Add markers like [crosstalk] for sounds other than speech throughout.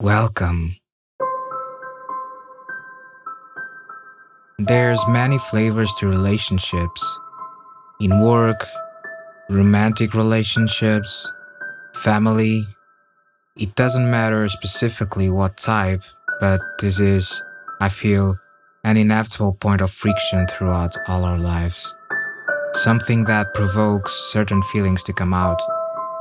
Welcome. There's many flavors to relationships. In work, romantic relationships, family. It doesn't matter specifically what type, but this is, I feel, an inevitable point of friction throughout all our lives. Something that provokes certain feelings to come out,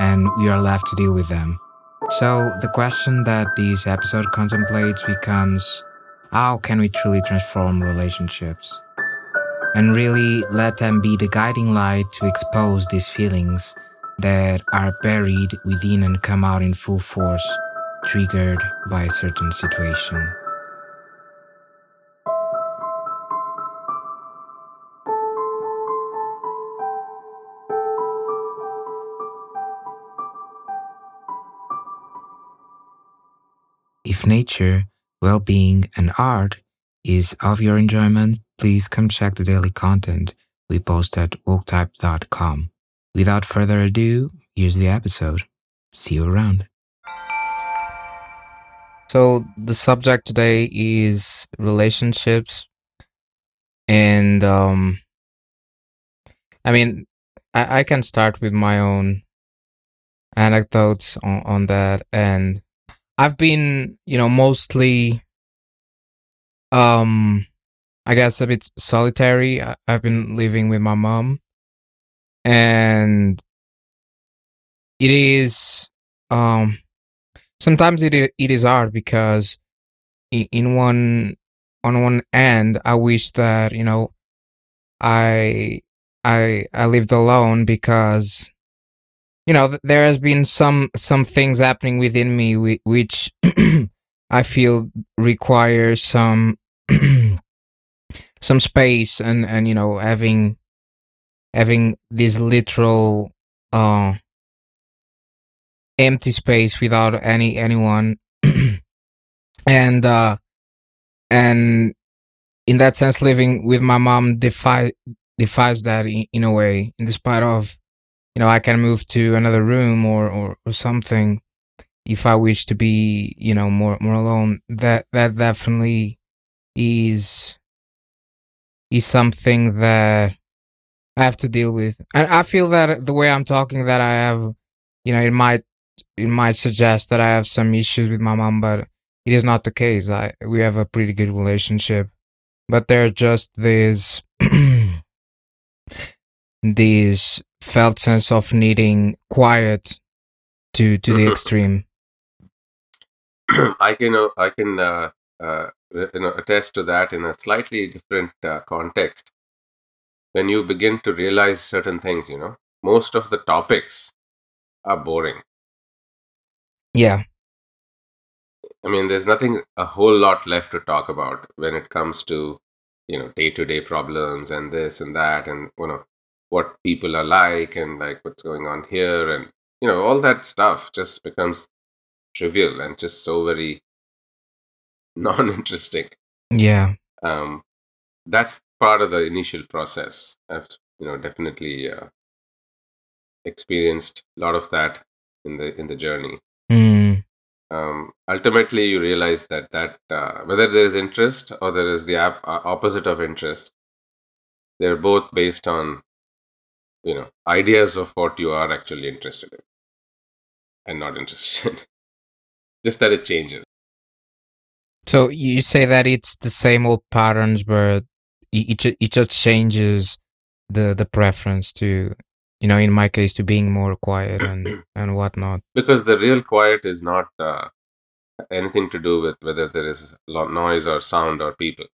and we are left to deal with them. So, the question that this episode contemplates becomes how can we truly transform relationships? And really let them be the guiding light to expose these feelings that are buried within and come out in full force, triggered by a certain situation. Nature, well being, and art is of your enjoyment, please come check the daily content we post at woketype.com. Without further ado, here's the episode. See you around. So, the subject today is relationships. And, um, I mean, I, I can start with my own anecdotes on, on that. And I've been, you know, mostly um I guess a bit solitary. I've been living with my mom and it is um sometimes it it is hard because in, in one on one end I wish that, you know, I I I lived alone because you know there has been some some things happening within me which [clears throat] i feel require some [clears throat] some space and and you know having having this literal uh empty space without any anyone. [clears throat] And uh and in that sense living with my mom defy defies that in, in a way in despite of you know i can move to another room or, or or something if i wish to be you know more more alone. That that definitely is is something that i have to deal with. And i feel that the way i'm talking that i have you know it might it might suggest that i have some issues with my mom but it is not the case. I we have a pretty good relationship but there's just this [clears throat] these felt sense of needing quiet to to the extreme. [clears throat] I can uh, I can uh, uh, you know attest to that in a slightly different uh, context. When you begin to realize certain things, you know, most of the topics are boring. Yeah. I mean, there's nothing a whole lot left to talk about when it comes to you know day to day problems and this and that and you know what people are like and like what's going on here and you know all that stuff just becomes trivial and just so very [laughs] non-interesting. Yeah. Um that's part of the initial process. I've you know definitely uh, experienced a lot of that in the in the journey. Mm. um, ultimately you realize that that uh, whether there is interest or there is the ap- uh, opposite of interest they're both based on you know ideas of what you are actually interested in and not interested in. [laughs] just that it changes. So you say that it's the same old patterns but each it just changes the the preference to you know in my case to being more quiet and [clears throat] and whatnot. Because the real quiet is not uh, anything to do with whether there is noise or sound or people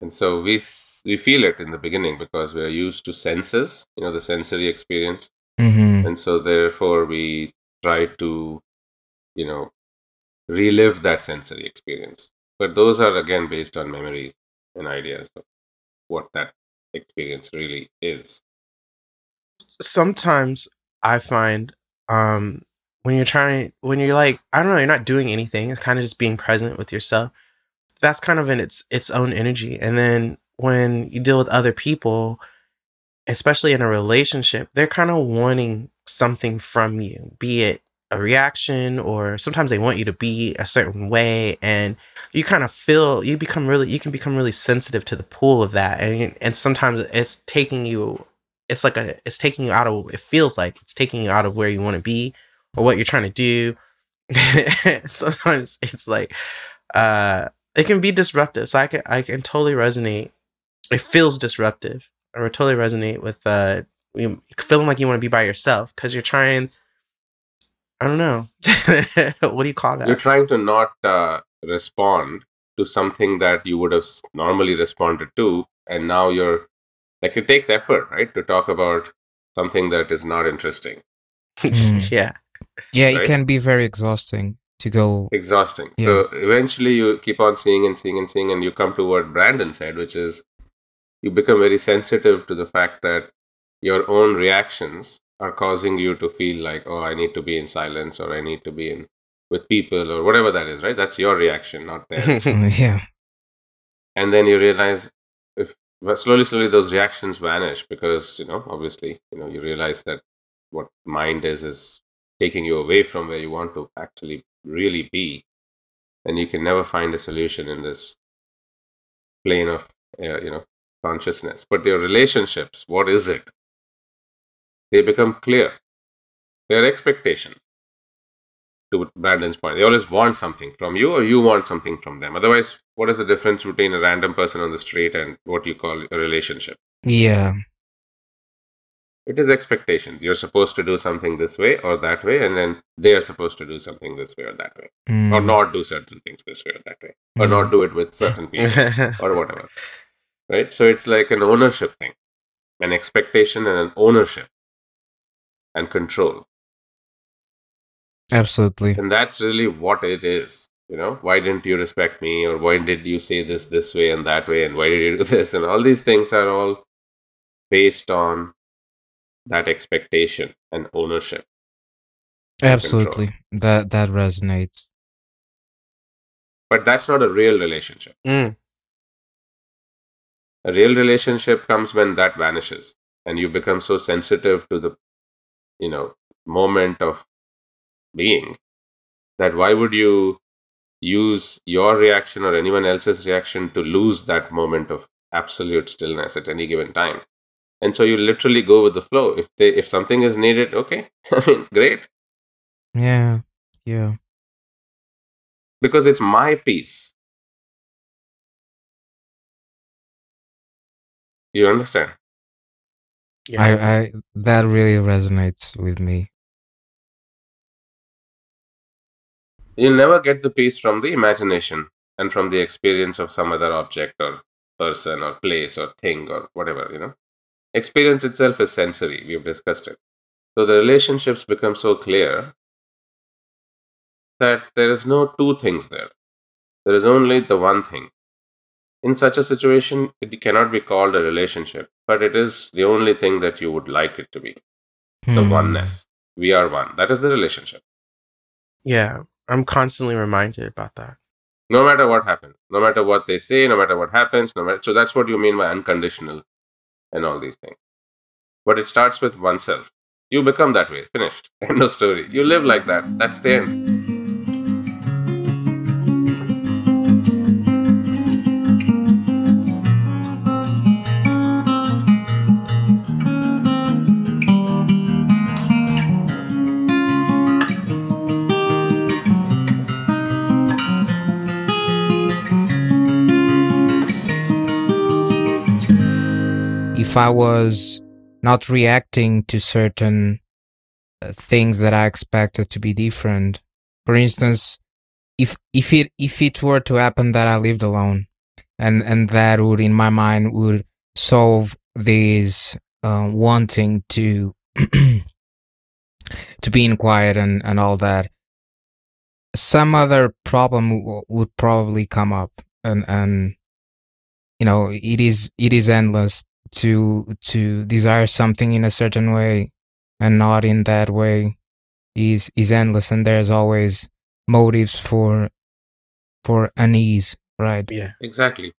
and so we we feel it in the beginning because we are used to senses you know the sensory experience. Mm-hmm. and so therefore we try to you know relive that sensory experience. But those are again based on memories and ideas of what that experience really is. Sometimes i find um when you're trying when you're like i don't know you're not doing anything it's kind of just being present with yourself that's kind of in its its own energy. And then when you deal with other people, especially in a relationship, they're kind of wanting something from you, be it a reaction or sometimes they want you to be a certain way. And you kind of feel you become really you can become really sensitive to the pull of that. And and sometimes it's taking you it's like a it's taking you out of it feels like it's taking you out of where you want to be or what you're trying to do. [laughs] Sometimes it's like uh it can be disruptive so i can i can totally resonate it feels disruptive i would totally resonate with uh feeling like you want to be by yourself because you're trying I don't know. [laughs] what do you call that? You're trying to not uh, respond to something that you would have normally responded to, and now you're like it takes effort, right, to talk about something that is not interesting, Mm. [laughs] yeah. Yeah, it can be very exhausting to go. exhausting. Yeah. So eventually, you keep on seeing and seeing and seeing, and you come to what Brandon said, which is you become very sensitive to the fact that your own reactions are causing you to feel like, oh, I need to be in silence, or I need to be in with people, or whatever that is, right? That's your reaction, not [laughs] theirs. Yeah. and then you realize if slowly slowly those reactions vanish because you know obviously you know you realize that what mind is is taking you away from where you want to actually really be then you can never find a solution in this plane of uh, you know consciousness but your relationships what is it they become clear their expectation to Brandon's point. They always want something from you, or you want something from them. Otherwise, what is the difference between a random person on the street and what you call a relationship? Yeah. It is expectations. You're supposed to do something this way or that way, and then they are supposed to do something this way or that way, or Mm, not do certain things this way or that way, or mm. not do it with certain people, [laughs] or whatever. Right? So it's like an ownership thing, an expectation and an ownership and control. Absolutely. And that's really what it is. You know, why didn't you respect me? Or why did you say this this way and that way? And why did you do [laughs] this? And all these things are all based on that expectation and ownership. and control. Absolutely. That that resonates. But that's not a real relationship. Mm, A real relationship comes when that vanishes and you become so sensitive to the, you know, moment of being that why would you use your reaction or anyone else's reaction to lose that moment of absolute stillness at any given time and so you literally go with the flow if they if something is needed okay [laughs] i mean great Yeah. Yeah. because it's my peace you understand yeah. I I that really resonates with me. you'll never get the peace from the imagination and from the experience of some other object or person or place or thing or whatever you know experience itself is sensory we've discussed it. So the relationships become so clear that there is no two things there. There is only the one thing. In such a situation it cannot be called a relationship but it is the only thing that you would like it to be. The Hmm. oneness. We are one. That is the relationship. Yeah. I'm constantly reminded about that. no matter what happens, no matter what they say, no matter what happens, no matter so that's what you mean by unconditional and all these things. But it starts with oneself. You become that way. Finished. [laughs] End of story. You live like that. That's the end. If I was not reacting to certain uh, things that I expected to be different. For instance, if if it if it were to happen that I lived alone, and and that would in my mind would solve this uh, wanting to [clears throat] to be in quiet and and all that. Some other problem w- would probably come up, and and you know it is it is endless to to desire something in a certain way and not in that way is is endless and there's always motives for for unease right Yeah. Exactly.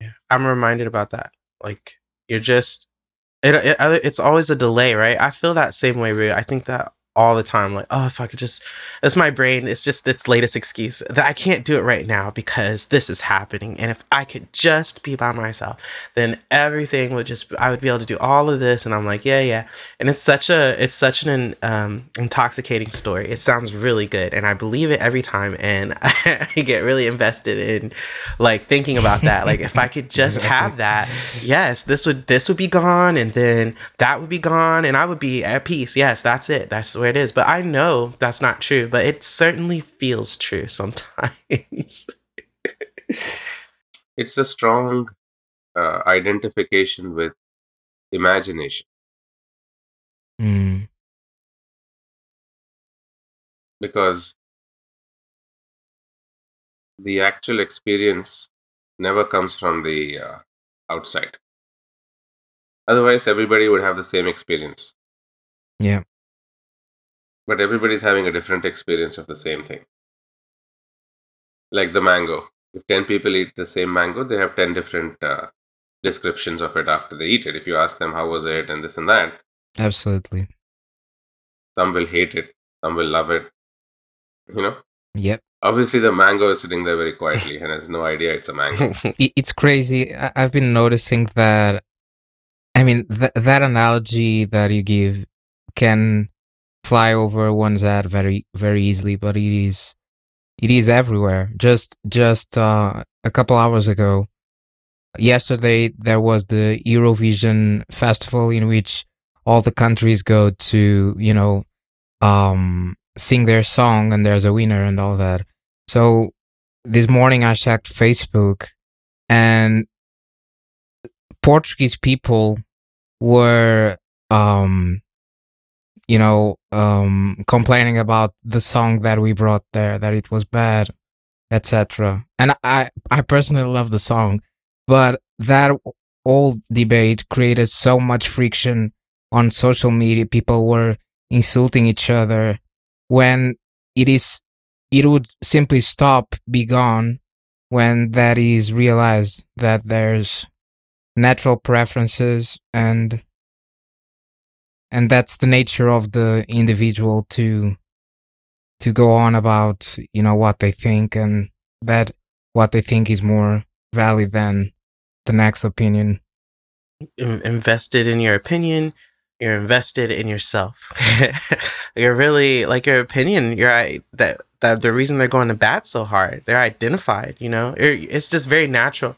Yeah. I'm reminded about that. Like you're just it, it it's always a delay, right? I feel that same way, Rui. I think that all the time like oh if i could just it's my brain. It's just its latest excuse that i can't do it right now because this is happening and if i could just be by myself then everything would just i would be able to do all of this and i'm like yeah yeah and it's such a it's such an um, intoxicating story. It sounds really good and i believe it every time and [laughs] i get really invested in like thinking about that. Like if i could [laughs] just exactly. have that yes this would this would be gone and then that would be gone and i would be at peace. Yes that's it. That's where it is. But I know that's not true, but it certainly feels true [laughs] sometimes. it's a strong uh, identification with imagination. Mm. Because the actual experience never comes from the uh, outside. Otherwise, everybody would have the same experience. Yeah but everybody's having a different experience of the same thing. Like the mango. If 10 people eat the same mango, they have 10 different uh, descriptions of it after they eat it. If you ask them, how was it, and this and that. Absolutely. Some will hate it, some will love it. You know? Yep. Obviously, the mango is sitting there very quietly and has no idea it's a mango. [laughs] it's crazy. I've been noticing that. I mean, th- that analogy that you give can fly over one's head very very easily but it is it is everywhere. Just just uh, a couple hours ago yesterday there was the eurovision festival in which all the countries go to you know um sing their song and there's a winner and all that. So this morning i checked facebook and portuguese people were um you know, um, complaining about the song that we brought there, that it was bad, etc. And I, I personally love the song, but that old debate created so much friction on social media. People were insulting each other when it is, it would simply stop, be gone when that is realized that there's natural preferences and and that's the nature of the individual to to go on about you know what they think and that what they think is more valid than the next opinion. Invested in your opinion you're invested in yourself. [laughs] You're really like your opinion you're that that the reason they're going to bat so hard they're identified you know? It's just very natural.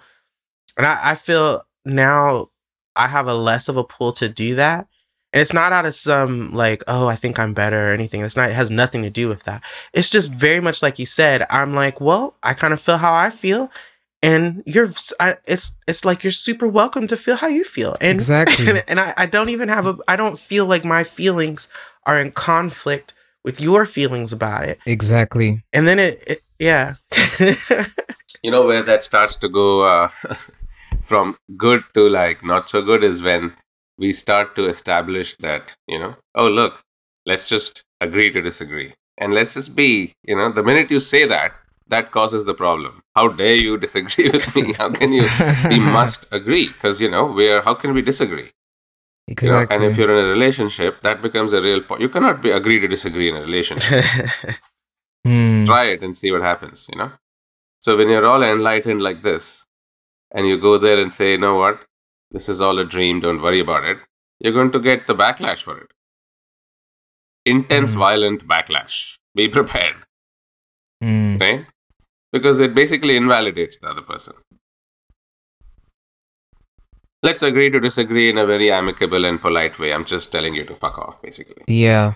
And I, I feel now i have a less of a pull to do that and it's not out of some like, oh, I think I'm better or anything. It's not, it has nothing to do with that. It's just very much like you said. I'm like, well, I kind of feel how I feel. And you're, I, it's, it's like you're super welcome to feel how you feel. And, exactly. And, [laughs] and I, I don't even have a, I don't feel like my feelings are in conflict with your feelings about it. Exactly. And then it, it yeah. you know, where that starts to go uh, [laughs] from good to like not so good is when we start to establish that, you know, oh, look, let's just agree to disagree. And let's just be, you know, the minute you say that, that causes the problem. How dare you disagree with me? How can you? we [laughs] must agree because, you know, we are, how can we disagree? Exactly. You know, and if you're in a relationship, that becomes a real point. You cannot be agree to disagree in a relationship. [laughs] hmm. Try it and see what happens, you know? So when you're all enlightened like this, and you go there and say, you know what, this is all a dream, don't worry about it, you're going to get the backlash for it. Intense, mm. violent backlash. Be prepared. Mm. Right? Because it basically invalidates the other person. Let's agree to disagree in a very amicable and polite way. I'm just telling you to fuck off, basically. Yeah.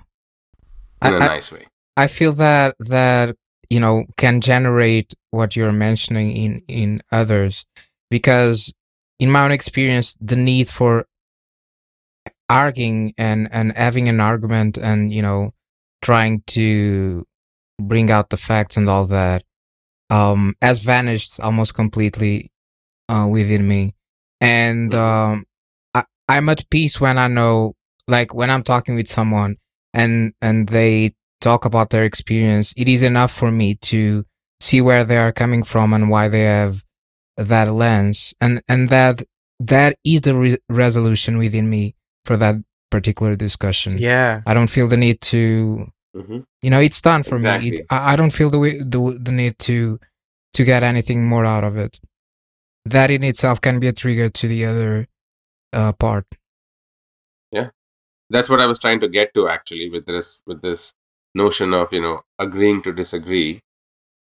In I, a nice way. I feel that that you know can generate what you're mentioning in in others because in my own experience, the need for arguing and and having an argument and you know trying to bring out the facts and all that um has vanished almost completely uh, within me and mm-hmm. um I, i'm at peace when i know like when i'm talking with someone and and they talk about their experience it is enough for me to see where they are coming from and why they have that lens and and that that is the re- resolution within me for that particular discussion. Yeah. I don't feel the need to, hmm you know, it's done for me. It, I, I don't feel the, way, the the need to to get anything more out of it. That in itself can be a trigger to the other uh, part. Yeah that's what I was trying to get to actually with this with this notion of you know agreeing to disagree.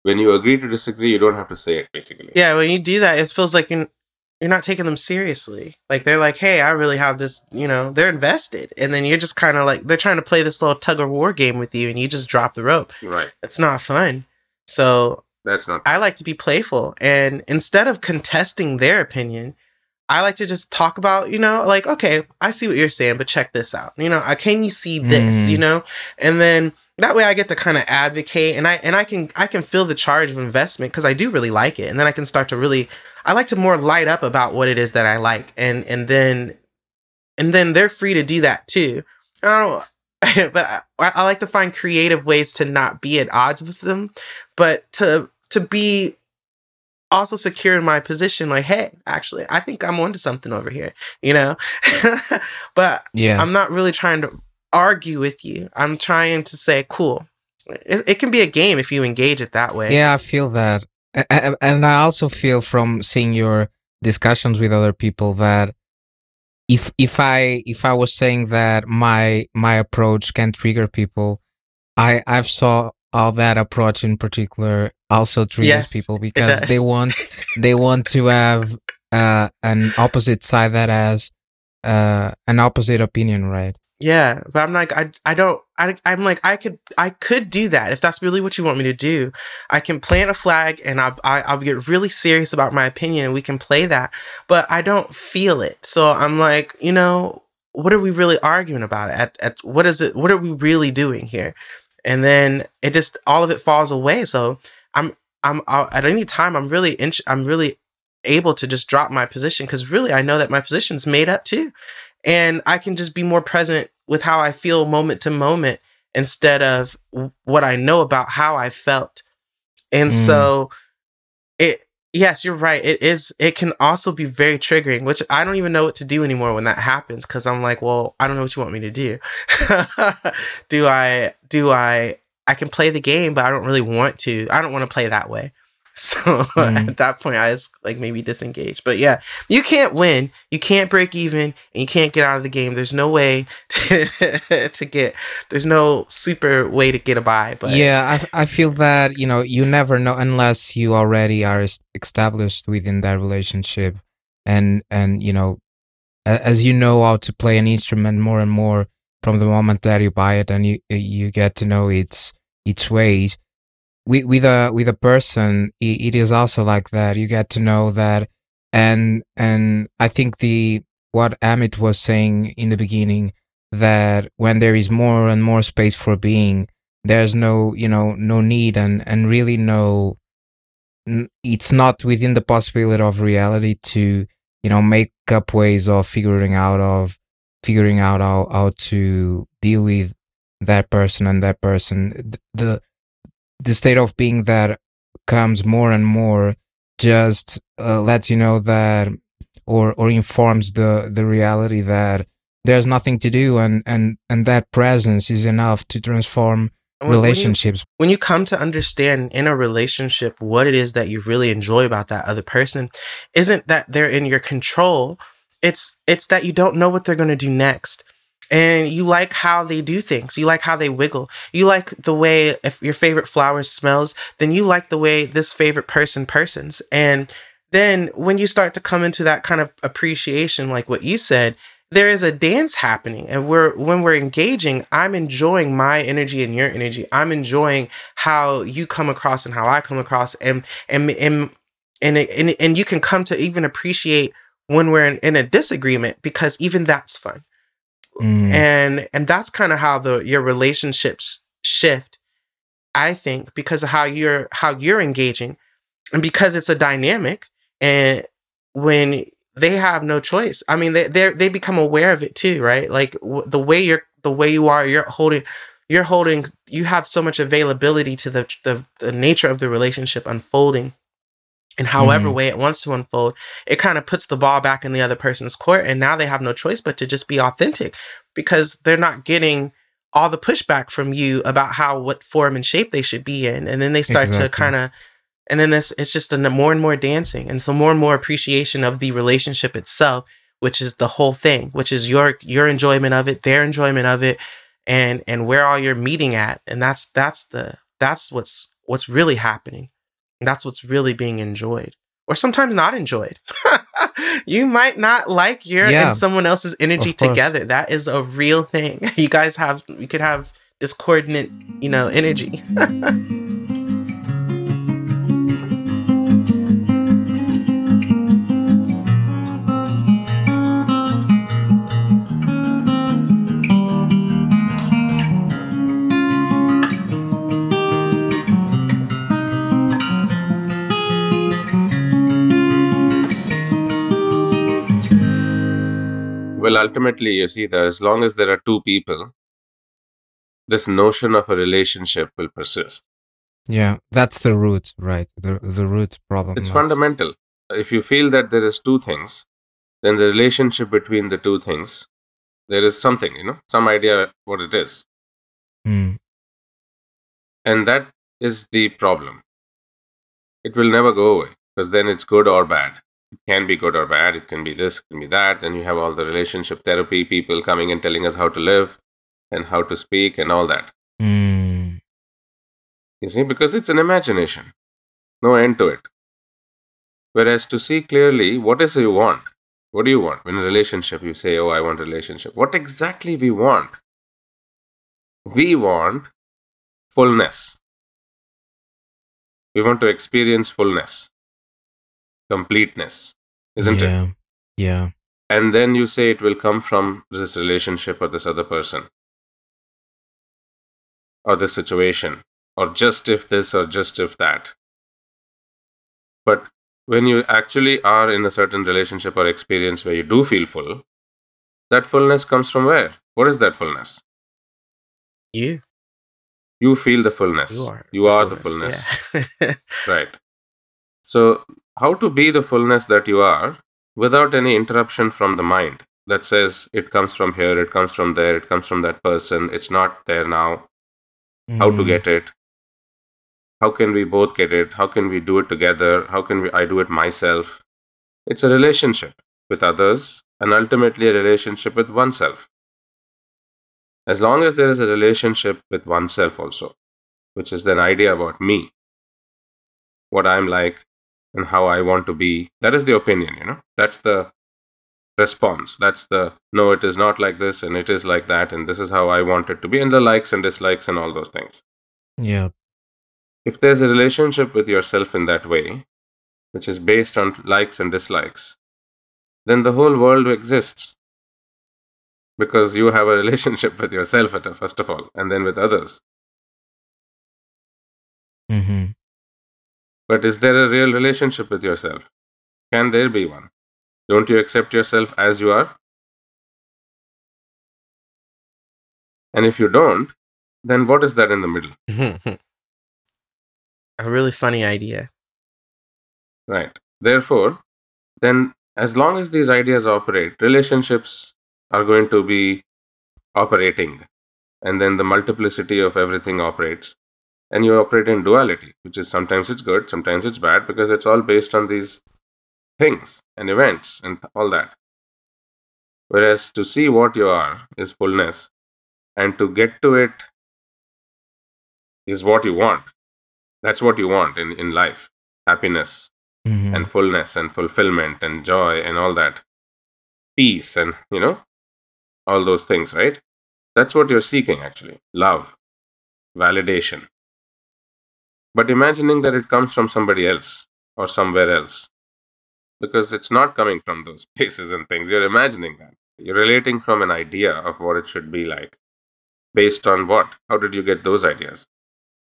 When you agree to disagree, you don't have to say it basically. Yeah, when you do that, it feels like you're you're not taking them seriously. Like they're like, "Hey, I really have this," you know, they're invested. And then you're just kind of like they're trying to play this little tug of war game with you and you just drop the rope. Right. It's not fun. So, That's not. I like to be playful and instead of contesting their opinion, I like to just talk about, you know, like, okay, I see what you're saying, but check this out. You know, uh, can you see this, Mm. you know? And then that way I get to kind of advocate and I and I can I can feel the charge of investment because I do really like it. And then I can start to really I like to more light up about what it is that I like. And and then and then they're free to do that too. I don't [laughs] but I, I like to find creative ways to not be at odds with them, but to to be also secure in my position like hey actually i think i'm onto something over here you know? [laughs] But Yeah. i'm not really trying to argue with you. I'm trying to say cool. It, it can be a game if you engage it that way. Yeah, I feel that, and I also feel from seeing your discussions with other people that if if I if I was saying that my my approach can trigger people, I I've saw how that approach in particular also triggers Yes, people because they want [laughs] they want to have uh, an opposite side that has uh, an opposite opinion, right? Yeah, but I'm like I I don't I I'm like I could I could do that if that's really what you want me to do. I can plant a flag and I, I I'll get really serious about my opinion and we can play that. But I don't feel it, so I'm like you know what are we really arguing about? At at what is it? What are we really doing here? And then it just all of it falls away. So I'm I'm i at any time I'm really int- I'm really able to just drop my position because really I know that my position's made up too and I can just be more present with how I feel moment to moment instead of w- what I know about how I felt. And Mm. so yes, you're right. It is it can also be very triggering, which I don't even know what to do anymore when that happens cuz I'm like, well, I don't know what you want me to do. [laughs] do I do I I can play the game, but I don't really want to. I don't want to play that way. [laughs] So Mm. at that point, I was like maybe disengaged. But yeah, you can't win, you can't break even, and you can't get out of the game. There's no way [laughs] to, to get. There's no super way to get a buy. But yeah, I, I feel that you know you never know unless you already are established within that relationship, and and you know, as you know how to play an instrument more and more from the moment that you buy it, and you you get to know its its ways. With with a with a person, i it is also like that. You get to know that, and and I think the what Amit was saying in the beginning that when there is more and more space for being there's no you know no need and and really no it's not within the possibility of reality to you know make up ways of figuring out of figuring out how, how to deal with that person and that person Th- the the state of being that comes more and more just uh, lets you know that or or informs the the reality that there's nothing to do and and and that presence is enough to transform when- when you- relationships. when you come to understand in a relationship what it is that you really enjoy about that other person isn't that they're in your control. It's it's that you don't know what they're going to do next and you like how they do things. You like how they wiggle. You like the way if your favorite flower smells then you like the way this favorite person persons. And then when you start to come into that kind of appreciation like what you said there is a dance happening. And we're when we're engaging i'm enjoying my energy and your energy. I'm enjoying how you come across and how i come across. And and and and, and, and you can come to even appreciate when we're in, in a disagreement because even that's fun Mm, and and that's kind of how the your relationships shift i think because of how you're how you're engaging and because it's a dynamic and when they have no choice i mean they they they become aware of it too right? Like w- the way you're the way you are you're holding you're holding you have so much availability to the the, the nature of the relationship unfolding in however Mhm. way it wants to unfold, it kind of puts the ball back in the other person's court. And now they have no choice but to just be authentic because they're not getting all the pushback from you about how what form and shape they should be in. And then they start to kind of and then this it's just a more and more dancing and so more and more appreciation of the relationship itself which is the whole thing which is your your enjoyment of it their enjoyment of it and and where all you're meeting at and that's that's the that's what's what's really happening that's what's really being enjoyed or sometimes not enjoyed. [laughs] You might not like your Yeah, and someone else's energy together. That is a real thing. [laughs] You guys have you could have discordant you know energy [laughs] Well, ultimately, you see that as long as there are two people, this notion of a relationship will persist. Yeah, that's the root, right? The the root problem. It's not- fundamental. If you feel that there is two things, then the relationship between the two things, there is something, you know, some idea what it is. Mm, And that is the problem. It will never go away because then it's good or bad. It can be good or bad. It can be this, it can be that. Then you have all the relationship therapy people coming and telling us how to live and how to speak and all that. mm, You see, because it's an imagination, no end to it. Whereas to see clearly what is you want, what do you want? In a relationship, you say, Oh, I want a relationship. What exactly we want? We want fullness. We want to experience fullness, completeness, isn't it? yeah, Yeah. And then you say it will come from this relationship or this other person or this situation or just if this or just if that. But when you actually are in a certain relationship or experience where you do feel full, that fullness comes from where? What is that fullness? You. You feel the fullness. You are. You are the fullness. Yeah. [laughs] Right. So, how to be the fullness that you are without any interruption from the mind that says it comes from here, it comes from there, it comes from that person, it's not there now. How to Mm, get it? How can we both get it? How can we do it together? How can we, I do it myself? It's a relationship with others and ultimately a relationship with oneself. As long as there is a relationship with oneself also, which is an idea about me, what I'm like, and how I want to be. That is the opinion, you know. That's the response. That's the no, it is not like this, and it is like that, and this is how I want it to be, and the likes and dislikes and all those things. Yeah. If there's a relationship with yourself in that way, which is based on likes and dislikes, then the whole world exists. Because you have a [laughs] relationship with yourself, at- first of all, and then with others. Mm hmm But is there a real relationship with yourself? Can there be one? Don't you accept yourself as you are? And if you don't, then what is that in the middle? [laughs] a really funny idea. Right. Therefore, then as long as these ideas operate, relationships are going to be operating. And then the multiplicity of everything operates. And you operate in duality, which is sometimes it's good, sometimes it's bad, because it's all based on these things and events and all that. Whereas to see what you are is fullness, and to get to it is what you want. That's what you want in, in life happiness, hmm and fullness and fulfillment and joy and all that peace and you know all those things right that's what you're seeking actually love validation but imagining that it comes from somebody else or somewhere else because it's not coming from those [laughs] places and things you're imagining that you're relating from an idea of what it should be like based on what how did you get those ideas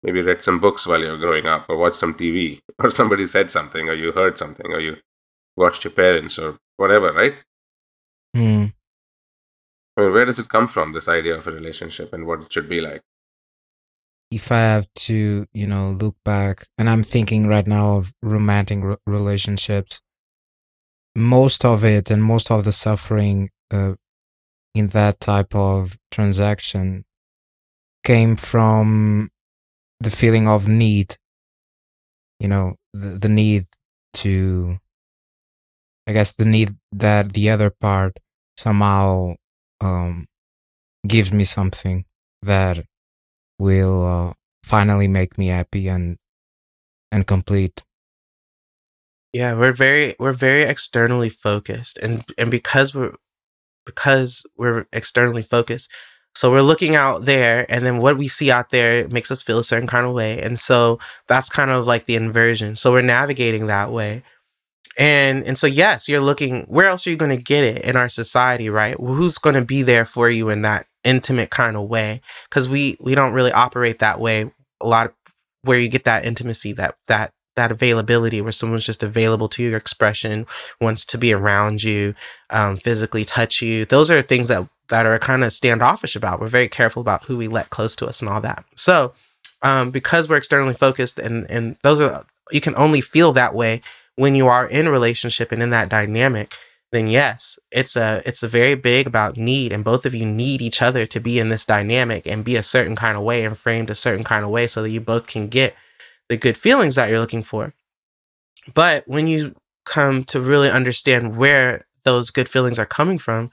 maybe read some books while you were growing up or watched some tv [laughs] or somebody said something or you heard something or you watched your parents or whatever right Mm. I mean, where does it come from, this idea of a relationship and what it should be like? If I have to, you know, look back, and I'm thinking right now of romantic re- relationships, most of it and most of the suffering uh, in that type of transaction came from the feeling of need. You know, the, the need to, I guess, the need that the other part somehow um, gives me something that will uh, finally make me happy and and complete. Yeah, we're very we're very externally focused, and and because we're because we're externally focused, so we're looking out there, and then what we see out there makes us feel a certain kind of way, and so that's kind of like the inversion. So we're navigating that way, and and so yes, you're looking. Where else are you going to get it in our society, right? Well, who's going to be there for you in that intimate kind of way? Because we we don't really operate that way. A lot of where you get that intimacy, that that that availability, where someone's just available to your expression, wants to be around you, um, physically touch you. Those are things that that are kind of standoffish about. We're very careful about who we let close to us and all that. So, um, because we're externally focused, and and those are you can only feel that way when you are in relationship and in that dynamic then yes it's a it's a very big about need and both of you need each other to be in this dynamic and be a certain kind of way and framed a certain kind of way so that you both can get the good feelings that you're looking for. But when you come to really understand where those good feelings are coming from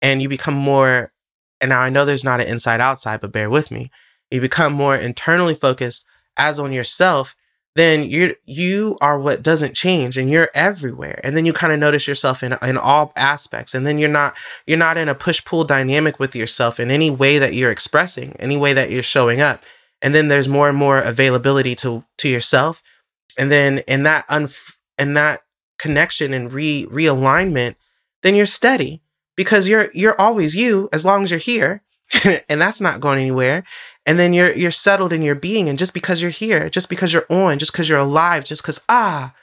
and you become more and now i know there's not an inside outside but bear with me you become more internally focused as on yourself then you you are what doesn't change and you're everywhere. And then you kind of notice yourself in in all aspects. And then you're not you're not in a push pull dynamic with yourself in any way that you're expressing any way that you're showing up. And then there's more and more availability to to yourself. And then in that un in that connection and re realignment then you're steady because you're you're always you as long as you're here. [laughs] And that's not going anywhere and then you're you're settled in your being and just because you're here just because you're on just because you're alive just because ah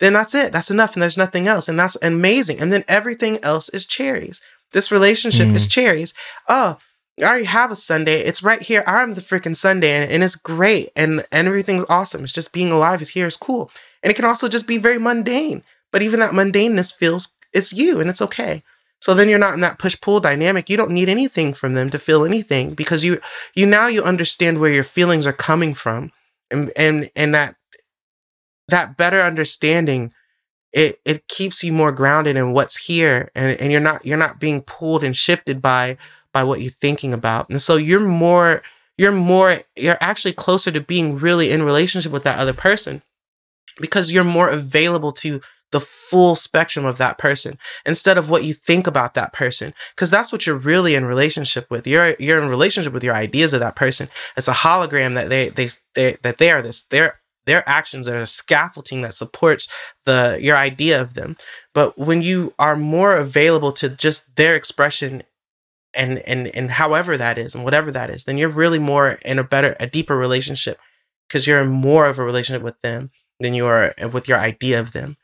then that's it that's enough and there's nothing else and that's amazing and then everything else is cherries this relationship mm. is cherries oh I already have a sundae. It's right here. I'm the freaking sundae, and, and it's great, and, and everything's awesome. It's just being alive is here is cool, and it can also just be very mundane. But even that mundaneness feels it's you, and it's okay. So then you're not in that push pull dynamic. You don't need anything from them to feel anything because you you now you understand where your feelings are coming from. And and and that that better understanding it it keeps you more grounded in what's here and, and you're not you're not being pulled and shifted by by what you're thinking about. And so you're more you're more you're actually closer to being really in relationship with that other person because you're more available to the full spectrum of that person instead of what you think about that person. Because that's what you're really in relationship with. You're you're in relationship with your ideas of that person. It's a hologram that they they, they that they are this their their actions are a scaffolding that supports the your idea of them. But when you are more available to just their expression and and and however that is and whatever that is then you're really more in a better a deeper relationship because you're in more of a relationship with them than you are with your idea of them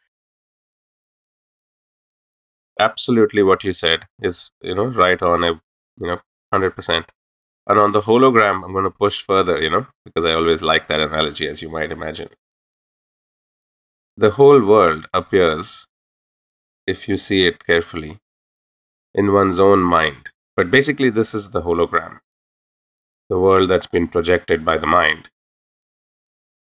absolutely what you said is you know right on a you know 100% and on the hologram i'm going to push further you know because i always like that analogy as you might imagine. The whole world appears if you see it carefully in one's own mind. But basically this is the hologram. The world that's been projected by the mind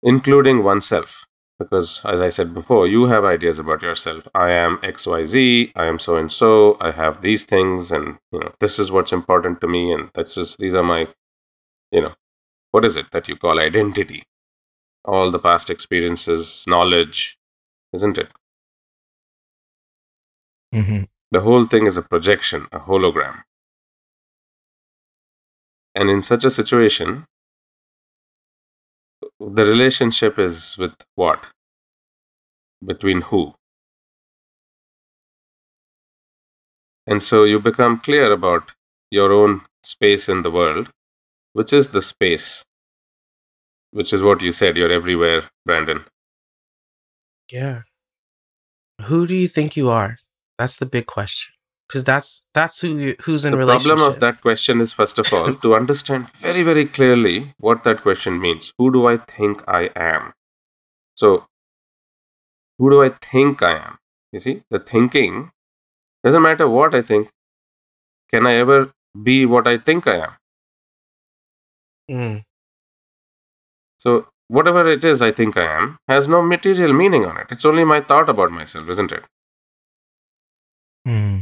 including oneself because as i said before you have ideas about yourself. I am xyz i am so and so i have these things and you know this is what's important to me and that's just these are my you know what is it that you call identity? All the past experiences knowledge isn't it? Mm-hmm. the whole thing is a projection a hologram. And in such a situation the relationship is with what? Between who? And so you become clear about your own space in the world, which is the space, which is what you said, you're everywhere, Brandon. Yeah. Who do you think you are? That's the big question. Because that's that's who you, who's in relationship. the relationship. problem of that question is first of all to understand very very clearly what that question means who do i think i am so who do i think i am you see the thinking doesn't matter what i think can i ever be what i think i am Mm, so whatever it is i think i am has no material meaning on it it's only my thought about myself isn't it Hmm.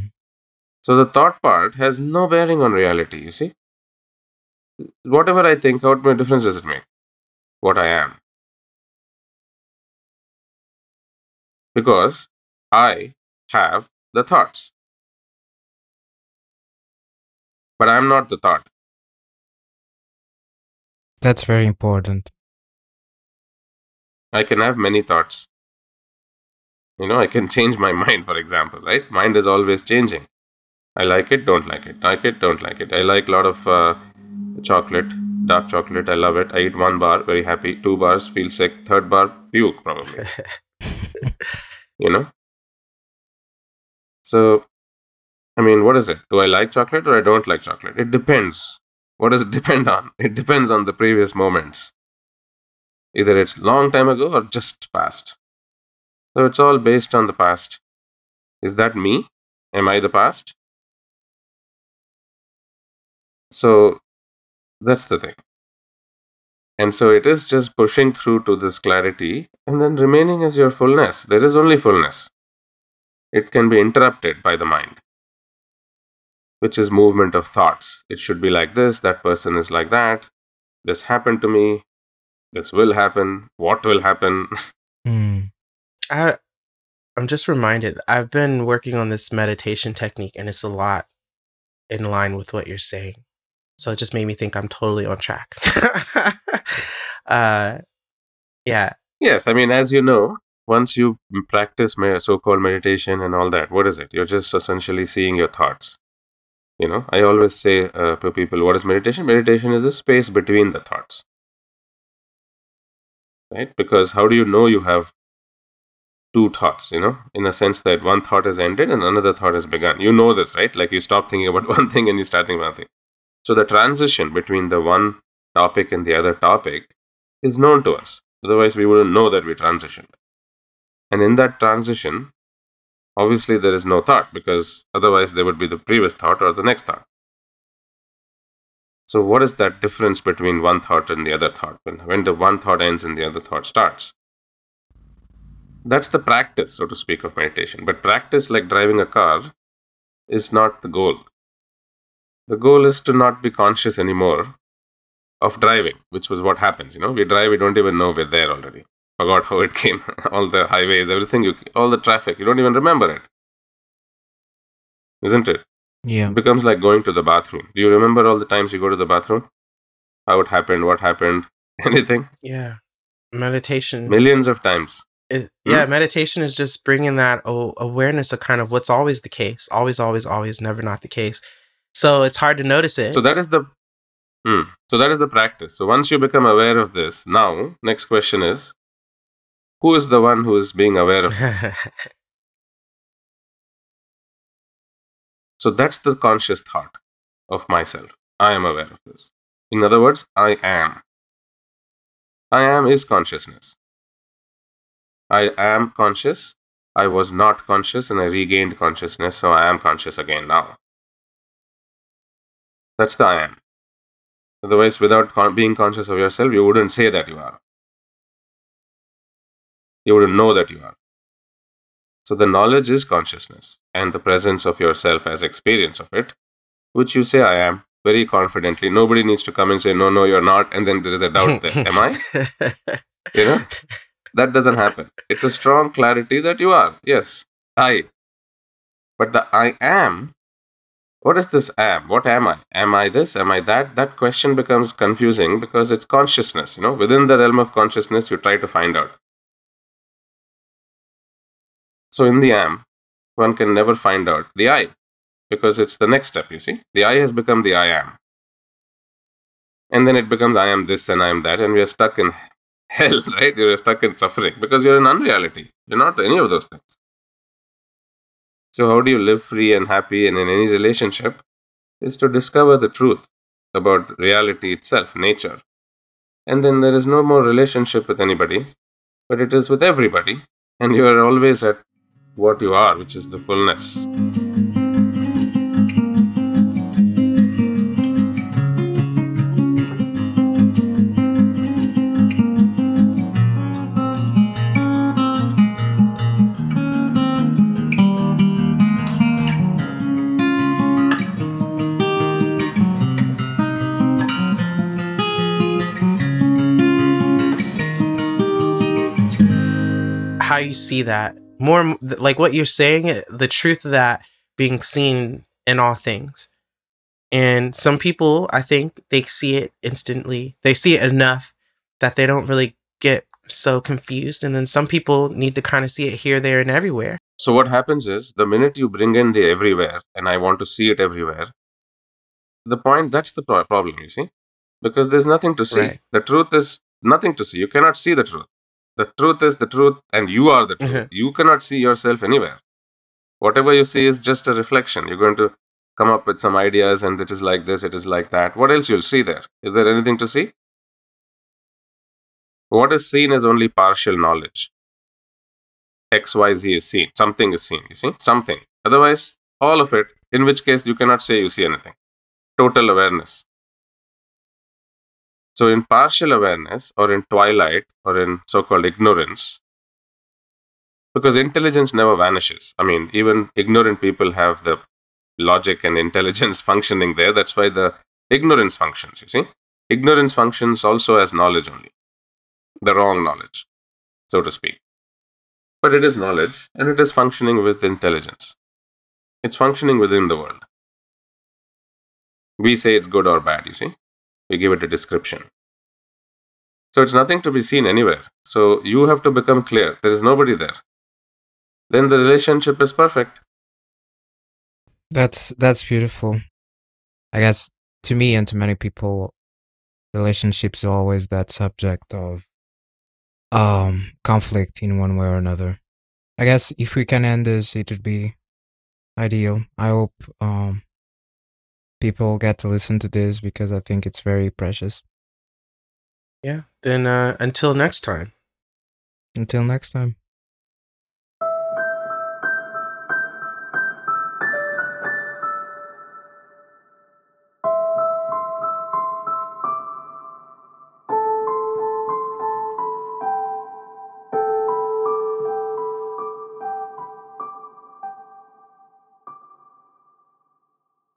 So the thought part has no bearing on reality, you see. Whatever I think, what my difference does it make? What I am. Because I have the thoughts. But I'm not the thought. That's very important. I can have many thoughts. You know, I can [laughs] change my mind, for example, right? Mind is always changing. I like it, don't like it. Like it, don't like it. I like a lot of uh, chocolate, dark chocolate. I love it. I eat one bar, very happy. Two bars, feel sick. Third bar, puke, probably. [laughs] you know? So, I mean, what is it? Do I like chocolate or I don't like chocolate? It depends. What does it [laughs] depend on? It depends on the previous moments. Either it's long time ago or just past. So it's all based on the past. Is that me? Am I the past? So that's the thing. And so it is just pushing through to this clarity and then remaining as your fullness. There is only fullness. It can be interrupted by the mind, which is movement of thoughts. It should be like this, that person is like that, this happened to me, this will happen, what will happen. [laughs] Hmm. I I'm just reminded. I've been working on this meditation technique, and it's a lot in line with what you're saying. So it just made me think I'm totally on track. [laughs] uh, yeah, Yes, I mean, as you know, once you practice so called meditation and all that, what is it? You're just essentially seeing your thoughts. You know, I always say uh, to people, what is meditation? Meditation is the space between the thoughts. Right? Because how do you know you have two thoughts, you know, in a sense that one thought has ended and another thought has begun? You know this, right? Like you stop thinking about [laughs] one thing and you start thinking about one thing. So the transition between the one topic and the other topic is known to us. Otherwise, we wouldn't know that we transitioned. And in that transition, obviously there is no thought because otherwise there would be the previous thought or the next thought. So, what is that difference between one thought and the other thought? When, when the one thought ends and the other thought starts? That's the practice, so to speak, of meditation. But practice, like driving a car, is not the goal. The goal is to not be conscious anymore of driving, which was what happens. You know, we drive, we don't even know we're there already. Forgot how it came, [laughs] all the highways, everything, you, all the traffic, you don't even remember it. Isn't it? Yeah. It becomes like going to the bathroom. Do you remember all the times you go to the bathroom? How it happened, what happened, [laughs] anything? yeah. Meditation. Millions of times. It, hmm? yeah, meditation is just bringing that oh, awareness of kind of what's always the case, always, always, always, never not the case. So it's hard to notice it. So that is the hmm. so that is the practice. So once you become aware of this, now next question is who is the one who is being aware of this? [laughs] So that's the conscious thought of myself. I am aware of this. In other words, I am. I am is consciousness. I am conscious. I was not conscious and I regained consciousness, so I am conscious again now. That's the I am. Otherwise, without con- being conscious of yourself, you wouldn't say that you are. You wouldn't know that you are. So the knowledge is consciousness and the presence of yourself as experience of it, which you say I am very confidently. Nobody needs to come and say, no, no, you're not, and then there is a doubt there. Am I? [laughs] You know? That doesn't happen. It's a strong clarity that you are. Yes, I. But the I am, what is this am? What am I? Am I this? Am I that? That question becomes confusing because it's consciousness. You know, within the realm of consciousness, you try to find out. So in the am, one can never find out the I because it's the next step, you see. The I has become the I am. And then it becomes I am this and I am that, and we are stuck in [laughs] hell, right? You're stuck in suffering because you're in unreality. You're not any of those things. So, how do you live free and happy and in any relationship? Is to discover the truth about reality itself, nature. And then there is no more relationship with anybody, but it is with everybody. And you are always at what you are, which is the fullness. How you see that more like what you're saying uh, the truth of that being seen in all things and some people i think they see it instantly they see it enough that they don't really get so confused and then some people need to kind of see it here there and everywhere So, what happens is the minute you bring in the everywhere, and I want to see it everywhere, the point that's the pro- problem, you see? Because there's nothing to see. Right. The truth is nothing to see. You cannot see the truth. The truth is the truth, and you are the truth. [laughs] You cannot see yourself anywhere. Whatever you see is just a reflection. You're going to come up with some ideas, and it is like this, it is like that. What else you'll see there? Is there anything to see? What is seen is only partial knowledge. XYZ is seen. Something is seen, you see? Something. Otherwise, all of it, in which case you cannot say you see anything. Total awareness. So, in partial awareness, or in twilight, or in so called ignorance, because intelligence never vanishes. I mean, even ignorant people have the logic and intelligence [laughs] functioning there. That's why the ignorance functions, you see? Ignorance functions also as knowledge only, the wrong knowledge, so to speak but it is knowledge and it is functioning with intelligence. It's functioning within the world. We say it's good or bad, you see. We give it a description. So it's nothing to be seen anywhere. So you have to become clear. There is nobody there. Then the relationship is perfect. That's that's beautiful. I guess to me and to many people, relationships are always that subject of um conflict in one way or another. I guess if we can end this, it would be ideal. I hope um people get to listen to this because I think it's very precious. yeah then uh until next time Until next time.